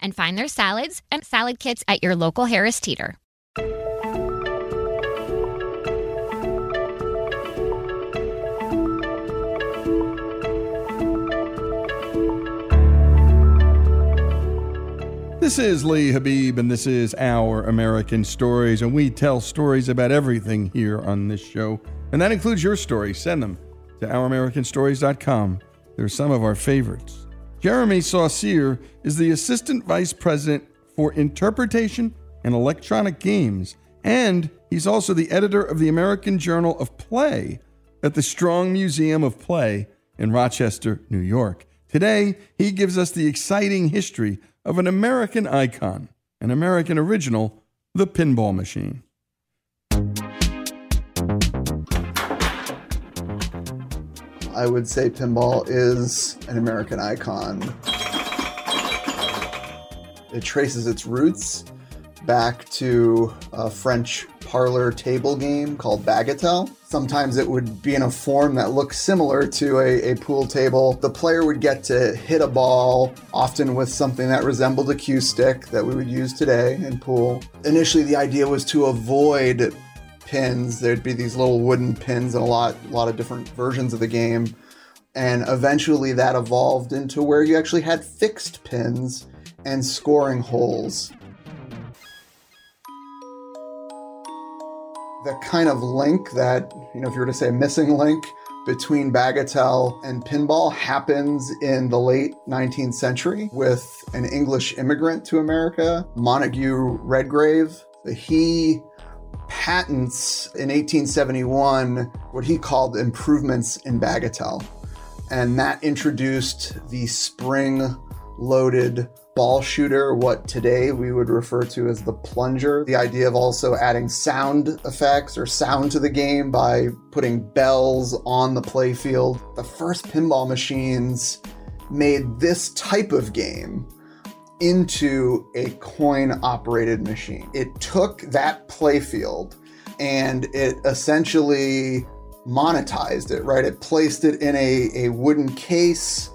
and find their salads and salad kits at your local Harris Teeter. This is Lee Habib, and this is Our American Stories, and we tell stories about everything here on this show. And that includes your stories. Send them to OurAmericanStories.com. They're some of our favorites. Jeremy Saucier is the Assistant Vice President for Interpretation and Electronic Games, and he's also the editor of the American Journal of Play at the Strong Museum of Play in Rochester, New York. Today, he gives us the exciting history of an American icon, an American original, the pinball machine. I would say pinball is an American icon. It traces its roots back to a French parlor table game called Bagatelle. Sometimes it would be in a form that looked similar to a, a, pool table. The player would get to hit a ball, often with something that resembled a cue stick that we would use today in pool. Initially, the idea was to avoid pins. There'd be these little wooden pins in a lot, a lot of different versions of the game. And eventually that evolved into where you actually had fixed pins and scoring holes. The kind of link that, you know, if you were to say missing link between Bagatelle and pinball happens in the late 19th century with an English immigrant to America, Montague Redgrave. He patents in 1871 what he called improvements in Bagatelle. And that introduced the spring loaded ball shooter, what today we would refer to as the plunger. The idea of also adding sound effects or sound to the game by putting bells on the playfield. The first pinball machines made this type of game into a coin operated machine. It took that playfield and it essentially monetized it, right? It placed it in a, a wooden case.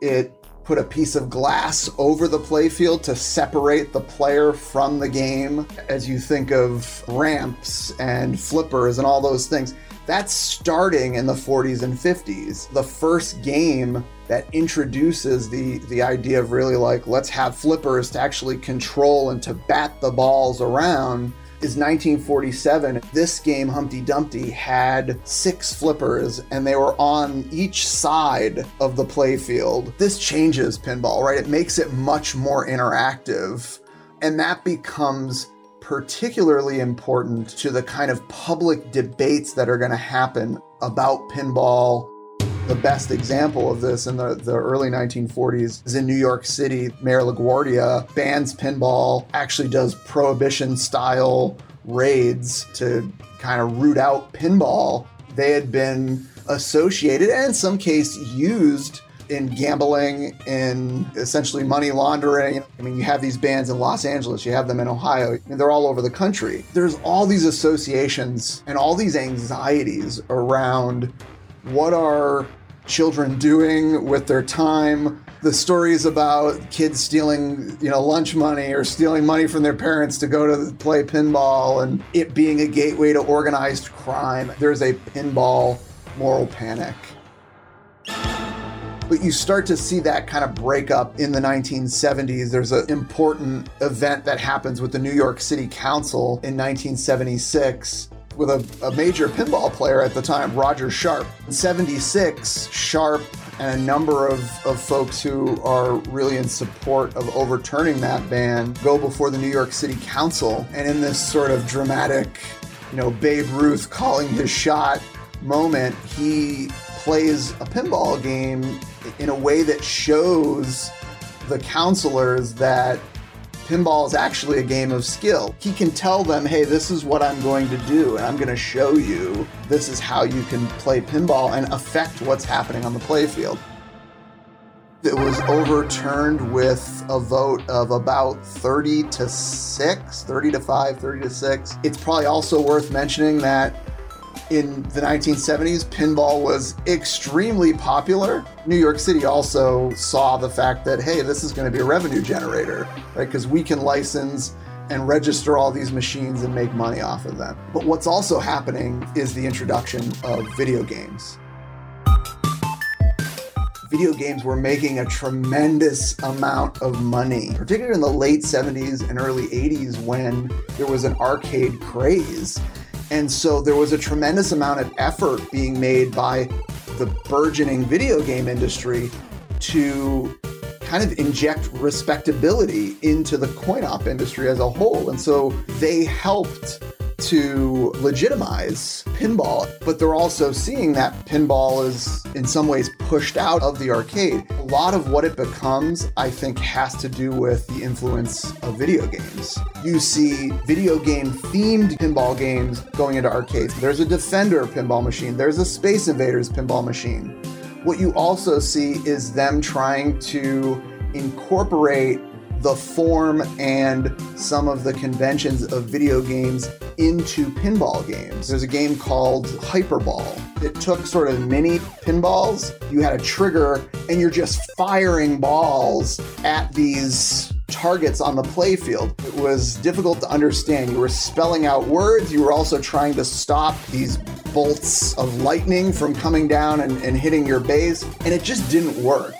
It put a piece of glass over the playfield to separate the player from the game. As you think of ramps and flippers and all those things, that's starting in the 40s and 50s. The first game that introduces the the idea of really like let's have flippers to actually control and to bat the balls around is 1947. This game, Humpty Dumpty, had six flippers and they were on each side of the playfield. This changes pinball, right? It makes it much more interactive. And that becomes particularly important to the kind of public debates that are going to happen about pinball. The best example of this in the, the early 1940s is in New York City. Mayor LaGuardia bans pinball, actually does prohibition style raids to kind of root out pinball. They had been associated and in some case used in gambling, in essentially money laundering. I mean, you have these bands in Los Angeles, you have them in Ohio, they're all over the country. There's all these associations and all these anxieties around what are children doing with their time the stories about kids stealing, you know, lunch money or stealing money from their parents to go to play pinball and it being a gateway to organized crime. There's a pinball moral panic. But you start to see that kind of break up in the 1970s. There's an important event that happens with the New York City Council in 1976 with a, a, major pinball player at the time, Roger Sharpe. In 76, Sharpe and a number of, of folks who are really in support of overturning that ban go before the New York City Council. And in this sort of dramatic, you know, Babe Ruth calling his shot moment, he plays a pinball game in a way that shows the councilors that pinball is actually a game of skill. He can tell them, hey, this is what I'm going to do, and I'm going to show you this is how you can play pinball and affect what's happening on the playfield. It was overturned with a vote of about 30 to 6, 30 to 5, 30 to 6. It's probably also worth mentioning that in the 1970s, pinball was extremely popular. New York City also saw the fact that, hey, this is going to be a revenue generator, right? Because we can license and register all these machines and make money off of them. But what's also happening is the introduction of video games. Video games were making a tremendous amount of money, particularly in the late 70s and early 80s when there was an arcade craze. And so there was a tremendous amount of effort being made by the burgeoning video game industry to kind of inject respectability into the coin op industry as a whole. And so they helped to legitimize pinball, but they're also seeing that pinball is in some ways pushed out of the arcade. A lot of what it becomes, I think, has to do with the influence of video games. You see video game themed pinball games going into arcades. There's a Defender pinball machine, there's a Space Invaders pinball machine. What you also see is them trying to incorporate the form and some of the conventions of video games into pinball games. There's a game called Hyperball. It took sort of mini pinballs. You had a trigger and you're just firing balls at these targets on the playfield. It was difficult to understand. You were spelling out words, you were also trying to stop these bolts of lightning from coming down and, and hitting your base, and it just didn't work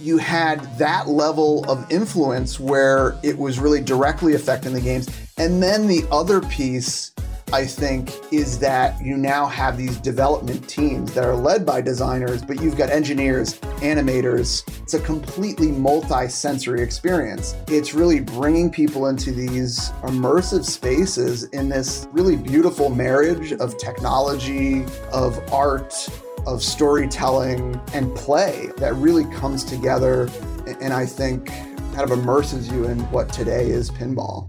you had that level of influence where it was really directly affecting the games. And then the other piece, I think, is that you now have these development teams that are led by designers, but you've got engineers, animators. It's a completely multi sensory experience. It's really bringing people into these immersive spaces in this really beautiful marriage of technology, of art, of storytelling and play that really comes together and I think kind of immerses you in what today is pinball.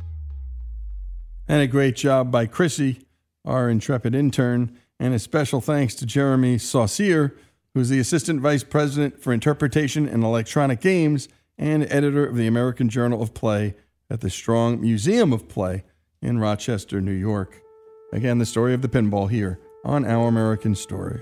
And a great job by Chrissy, our intrepid intern, and a special thanks to Jeremy Saucier, who's the Assistant Vice President for Interpretation and Electronic Games and editor of the American Journal of Play at the Strong Museum of Play in Rochester, New York. Again, the story of the pinball here on Our American Stories.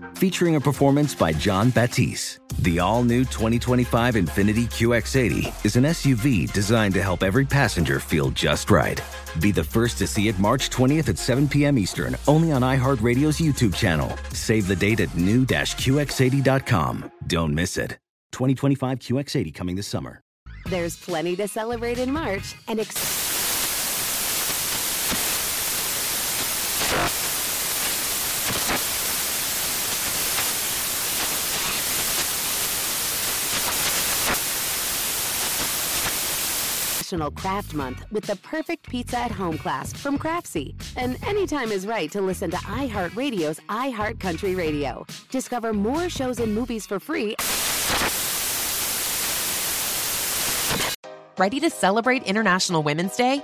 featuring a performance by Jon Batiste. The all new 2025 Infiniti QX80 is an SUV designed to help every passenger feel just right. Be the first to see it March 20th at 7 p.m. Eastern, only on iHeartRadio's YouTube channel. Save the date at new-QX80.com. Don't miss it. 2025 QX80 coming this summer. There's plenty to celebrate in March and ex- National Craft Month with the perfect pizza at home class from Craftsy. And anytime is right to listen to iHeartRadio's iHeartCountry Radio. Discover more shows and movies for free. Ready to celebrate International Women's Day?